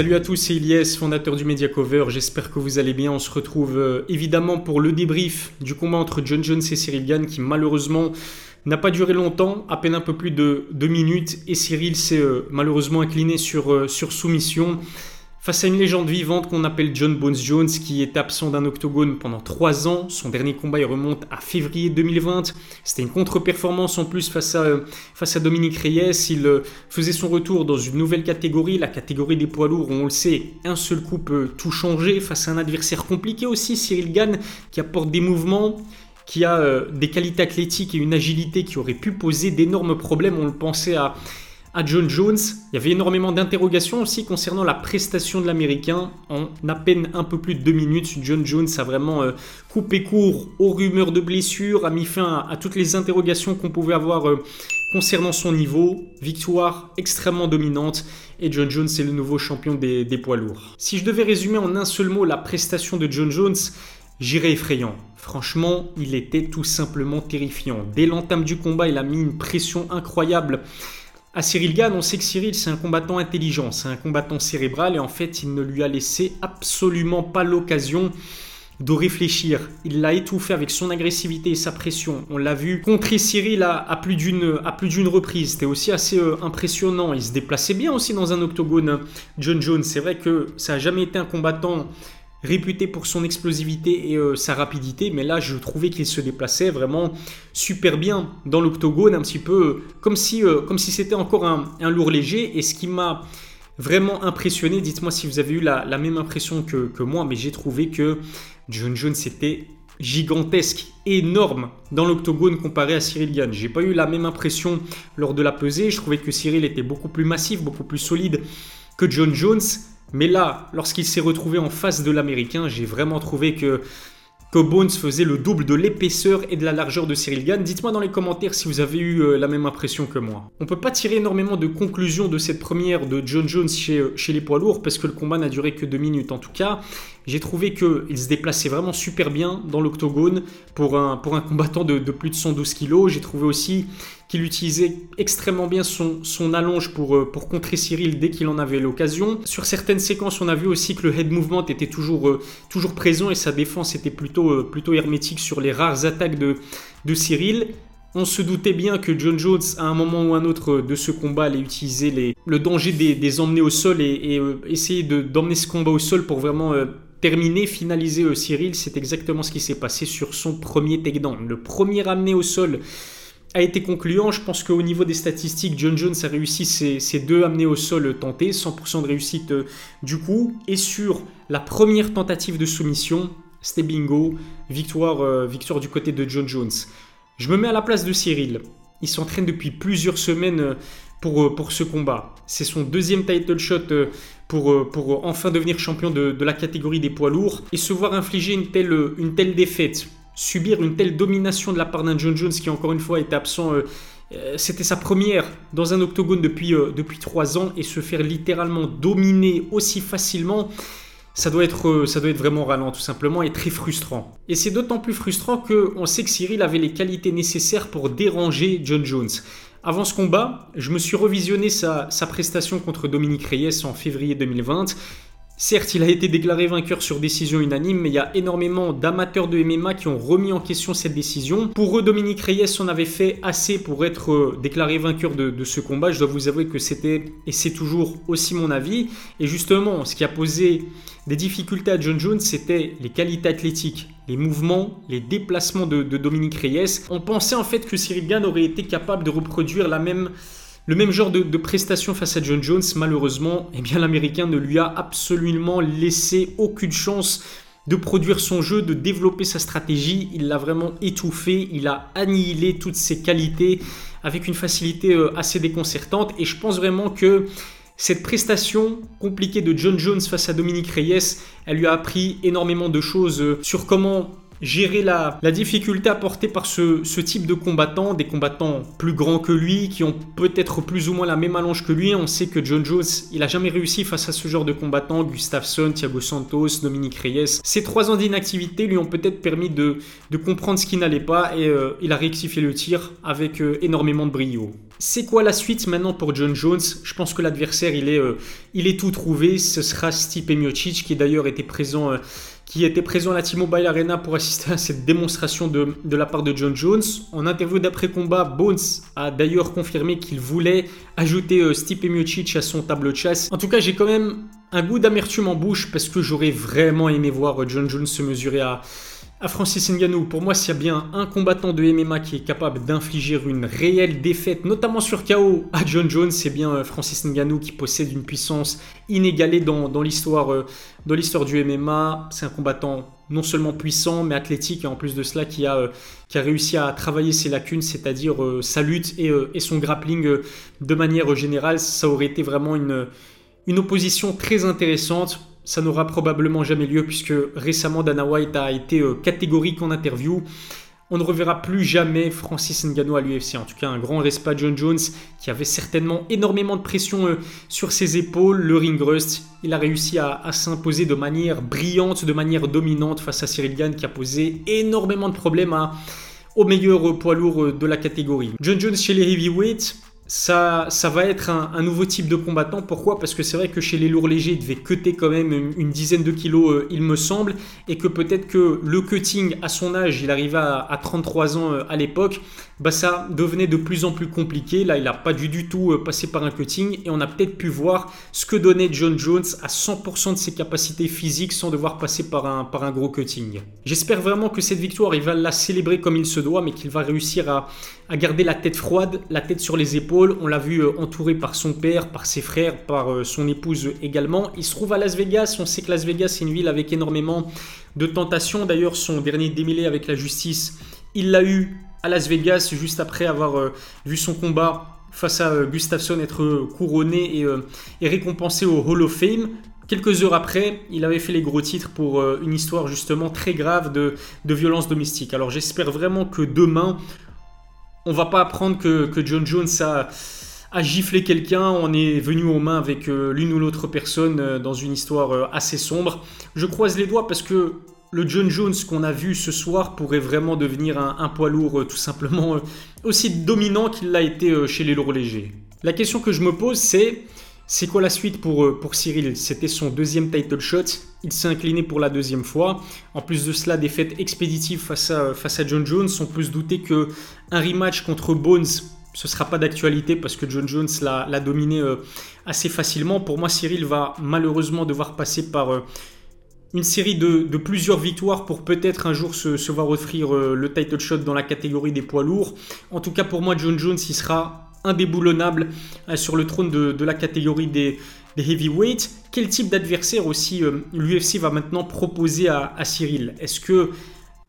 Salut à tous, c'est Ilyes, fondateur du Media Cover. J'espère que vous allez bien. On se retrouve euh, évidemment pour le débrief du combat entre John Jones et Cyril Gann qui malheureusement n'a pas duré longtemps, à peine un peu plus de deux minutes. Et Cyril s'est euh, malheureusement incliné sur, euh, sur soumission face à une légende vivante qu'on appelle John Bones Jones, qui est absent d'un octogone pendant 3 ans. Son dernier combat il remonte à février 2020. C'était une contre-performance en plus face à, face à Dominique Reyes. Il euh, faisait son retour dans une nouvelle catégorie, la catégorie des poids lourds. On le sait, un seul coup peut tout changer face à un adversaire compliqué aussi, Cyril Gann, qui apporte des mouvements qui a euh, des qualités athlétiques et une agilité qui aurait pu poser d'énormes problèmes. On le pensait à à John Jones. Il y avait énormément d'interrogations aussi concernant la prestation de l'Américain. En à peine un peu plus de deux minutes, John Jones a vraiment euh, coupé court aux rumeurs de blessures, a mis fin à, toutes les interrogations qu'on pouvait avoir euh, concernant son niveau. Victoire extrêmement dominante et John Jones est le nouveau champion des, des poids lourds. Si je devais résumer en un seul mot la prestation de John Jones, J'irais effrayant. Franchement, il était tout simplement terrifiant. Dès l'entame du combat, il a mis une pression incroyable à Cyril Gann, on sait que Cyril, c'est un combattant intelligent, c'est un combattant cérébral, et en fait, il ne lui a laissé absolument pas l'occasion de réfléchir. Il l'a étouffé avec son agressivité et sa pression. On l'a vu contrer Cyril à, plus d'une reprise. C'était aussi assez euh, impressionnant. Il se déplaçait bien aussi dans un octogone. John Jones, c'est vrai que ça n'a jamais été un combattant réputé pour son explosivité et euh, sa rapidité, mais là je trouvais qu'il se déplaçait vraiment super bien dans l'octogone, un petit peu euh, comme si, euh, comme si c'était encore un, lourd léger. Et ce qui m'a vraiment impressionné, dites-moi si vous avez eu la, même impression que, moi, mais j'ai trouvé que John Jones était gigantesque, énorme dans l'octogone comparé à Cyril Gann. J'ai pas eu la même impression lors de la pesée. Je trouvais que Cyril était beaucoup plus massif, beaucoup plus solide que John Jones. Mais là, lorsqu'il s'est retrouvé en face de l'Américain, j'ai vraiment trouvé que, que Bones faisait le double de l'épaisseur et de la largeur de Cyril Gann. Dites-moi dans les commentaires si vous avez eu euh, la même impression que moi. On peut pas tirer énormément de conclusions de cette première de John Jones chez, euh, chez les poids lourds parce que le combat n'a duré que deux minutes. En tout cas, j'ai trouvé qu'il se déplaçait vraiment super bien dans l'octogone pour un, pour un combattant de, plus de 112 kg. J'ai trouvé aussi qu'il utilisait extrêmement bien son, son allonge pour, euh, pour contrer Cyril dès qu'il en avait l'occasion. Sur certaines séquences, on a vu aussi que le head movement était toujours, euh, toujours présent et sa défense était plutôt, euh, plutôt hermétique sur les rares attaques de, de Cyril. On se doutait bien que John Jones, à un moment ou un autre de ce combat, allait utiliser les, le danger des, des emmener au sol et, essayer d'emmener ce combat au sol pour vraiment terminer, finaliser Cyril. C'est exactement ce qui s'est passé sur son premier takedown. Le premier amené au sol a été concluant. Je pense qu'au niveau des statistiques, John Jones a réussi ses, deux amenés au sol tentés, 100% de réussite euh, du coup. Et sur la première tentative de soumission, c'était bingo, victoire, euh, victoire du côté de John Jones. Je me mets à la place de Cyril. Il s'entraîne depuis plusieurs semaines euh, pour, pour ce combat. C'est son deuxième title shot pour, pour enfin devenir champion de, de, la catégorie des poids lourds et se voir infliger une telle, une telle défaite subir une telle domination de la part d'un John Jones qui encore une fois était absent. Euh, euh, c'était sa première dans un octogone depuis, euh, depuis 3 ans et se faire littéralement dominer aussi facilement, ça doit, être, ça doit être vraiment ralent tout simplement et très frustrant. Et c'est d'autant plus frustrant qu'on sait que Cyril avait les qualités nécessaires pour déranger John Jones. Avant ce combat, je me suis revisionné sa, prestation contre Dominique Reyes en février 2020 Certes, il a été déclaré vainqueur sur décision unanime, mais il y a énormément d'amateurs de MMA qui ont remis en question cette décision. Pour eux, Dominique Reyes en avait fait assez pour être euh, déclaré vainqueur de, ce combat. Je dois vous avouer que c'était, et c'est toujours aussi mon avis. Et justement, ce qui a posé des difficultés à John Jones, c'était les qualités athlétiques, les mouvements, les déplacements de, Dominique Reyes. On pensait en fait que Cyril Gann aurait été capable de reproduire la même le même genre de, prestation face à John Jones, malheureusement, eh bien l'Américain ne lui a absolument laissé aucune chance de produire son jeu, de développer sa stratégie. Il l'a vraiment étouffé, il a annihilé toutes ses qualités avec une facilité euh, assez déconcertante. Et je pense vraiment que cette prestation compliquée de John Jones face à Dominique Reyes, elle lui a appris énormément de choses euh, sur comment gérer la, la difficulté apportée par ce, type de combattants, des combattants plus grands que lui, qui ont peut-être plus ou moins la même allonge que lui. On sait que John Jones, il a jamais réussi face à ce genre de combattants, Gustafsson, Thiago Santos, Dominique Reyes. Ces trois ans d'inactivité lui ont peut-être permis de, comprendre ce qui n'allait pas et euh, il a rectifié le tir avec euh, énormément de brio. C'est quoi la suite maintenant pour John Jones? Je pense que l'adversaire, il, est, euh, il est tout trouvé. Ce sera Stipe Miocic, qui d'ailleurs était présent, qui était présent à la T-Mobile Arena pour assister à cette démonstration de, la part de John Jones. En interview d'après-combat, Bones a d'ailleurs confirmé qu'il voulait ajouter euh, Stipe à son tableau de chasse. En tout cas, j'ai quand même un goût d'amertume en bouche parce que j'aurais vraiment aimé voir John Jones se mesurer à à Francis Ngannou, pour moi, s'il y a bien un combattant de MMA qui est capable d'infliger une réelle défaite, notamment sur KO, à John Jones, c'est bien euh, Francis Ngannou qui possède une puissance inégalée dans, dans l'histoire euh, du MMA. C'est un combattant non seulement puissant, mais athlétique, et en plus de cela, qui a, euh, réussi à travailler ses lacunes, c'est-à-dire sa lutte et, son grappling de manière générale. Ça aurait été vraiment une opposition très intéressante ça n'aura probablement jamais lieu puisque récemment Dana White a été euh, catégorique en interview. On ne reverra plus jamais Francis Ngannou à l'UFC. En tout cas, un grand respect à John Jones qui avait certainement énormément de pression euh, sur ses épaules. Le ring rust, il a réussi à, s'imposer de manière brillante, de manière dominante face à Cyril Gann qui a posé énormément de problèmes au meilleur poids lourd euh, de la catégorie. John Jones chez les heavyweights, ça, va être un, nouveau type de combattant. Pourquoi? Parce que c'est vrai que chez les lourds légers, il devait cutter quand même une, dizaine de kilos, euh, il me semble, et que peut-être que le cutting à son âge, il arrivait à, 33 ans euh, à l'époque, bah ça devenait de plus en plus compliqué. Là, il n'a pas dû du tout euh, passer par un cutting, et on a peut-être pu voir ce que donnait John Jones à 100% de ses capacités physiques sans devoir passer par un, gros cutting. J'espère vraiment que cette victoire, il va la célébrer comme il se doit, mais qu'il va réussir à garder la tête froide, la tête sur les épaules on l'a vu euh, entouré par son père, par ses frères, par euh, son épouse également. Il se trouve à Las Vegas. On sait que Las Vegas, c'est une ville avec énormément de tentations. D'ailleurs, son dernier démêlé avec la justice, il l'a eu à Las Vegas juste après avoir euh, vu son combat face à Gustafsson être couronné et, récompensé au Hall of Fame. Quelques heures après, il avait fait les gros titres pour une histoire justement très grave de, de violence domestique. Alors j'espère vraiment que demain, on va pas apprendre que, John Jones a, giflé quelqu'un, on est venu aux mains avec euh, l'une ou l'autre personne euh, dans une histoire euh, assez sombre. Je croise les doigts parce que le John Jones qu'on a vu ce soir pourrait vraiment devenir un, poids lourd tout simplement aussi dominant qu'il l'a été chez les lourds légers. La question que je me pose c'est c'est quoi la suite pour, euh, pour Cyril? C'était son deuxième title shot. Il s'est incliné pour la deuxième fois. En plus de cela, défaite expéditive face à, face à John Jones. On peut se douter que un rematch contre Bones, ce sera pas d'actualité parce que John Jones l'a dominé euh, assez facilement. Pour moi, Cyril va malheureusement devoir passer par euh, une série de, plusieurs victoires pour peut-être un jour se, se voir offrir le title shot dans la catégorie des poids lourds. En tout cas, pour moi, John Jones, il sera indéboulonnable euh, sur le trône de, la catégorie des, heavyweights. Quel type d'adversaire aussi euh, l'UFC va maintenant proposer à, Cyril? Est-ce que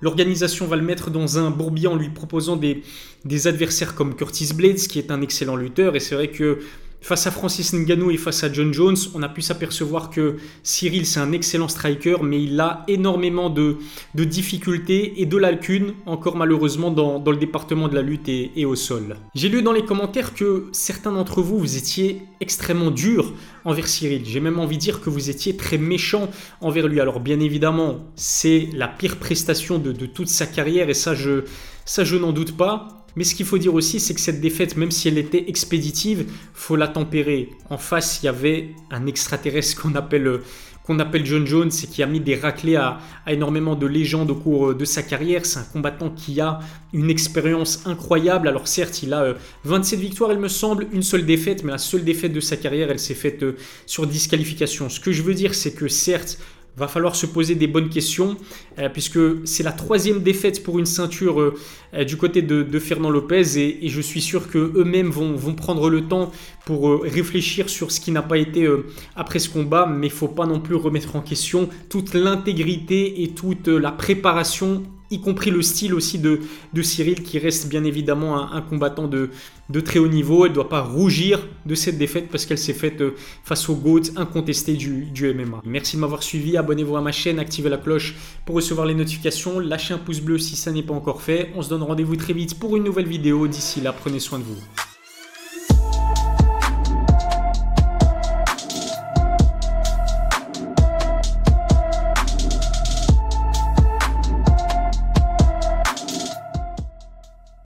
l'organisation va le mettre dans un bourbier en lui proposant des, des adversaires comme Curtis Blades, qui est un excellent lutteur? Et c'est vrai que Face à Francis Ngannou et face à John Jones, on a pu s'apercevoir que Cyril, c'est un excellent striker, mais il a énormément de, difficultés et de lacunes, encore malheureusement, dans, le département de la lutte et, au sol. J'ai lu dans les commentaires que certains d'entre vous, vous étiez extrêmement durs envers Cyril. J'ai même envie de dire que vous étiez très méchant envers lui. Alors bien évidemment, c'est la pire prestation de, de toute sa carrière, et ça, je, ça, je n'en doute pas. Mais ce qu'il faut dire aussi, c'est que cette défaite, même si elle était expéditive, faut la tempérer. En face, il y avait un extraterrestre qu'on appelle John Jones et qui a mis des raclés à, énormément de légendes au cours de sa carrière. C'est un combattant qui a une expérience incroyable. Alors certes, il a 27 euh, victoires, il me semble, une seule défaite, mais la seule défaite de sa carrière, elle s'est faite euh, sur disqualification. Ce que je veux dire, c'est que certes, va falloir se poser des bonnes questions, euh, puisque c'est la troisième défaite pour une ceinture euh, euh, du côté de, Fernand Lopez, et, je suis sûr qu'eux-mêmes vont, vont prendre le temps pour réfléchir sur ce qui n'a pas été après ce combat, mais il faut pas non plus remettre en question toute l'intégrité et toute la préparation y compris le style aussi de, de Cyril qui reste bien évidemment un, combattant de, de, très haut niveau. Elle ne doit pas rougir de cette défaite parce qu'elle s'est faite euh, face au GOAT incontesté du, du MMA. Merci de m'avoir suivi, abonnez-vous à ma chaîne, activez la cloche pour recevoir les notifications, lâchez un pouce bleu si ça n'est pas encore fait. On se donne rendez-vous très vite pour une nouvelle vidéo. D'ici là, prenez soin de vous.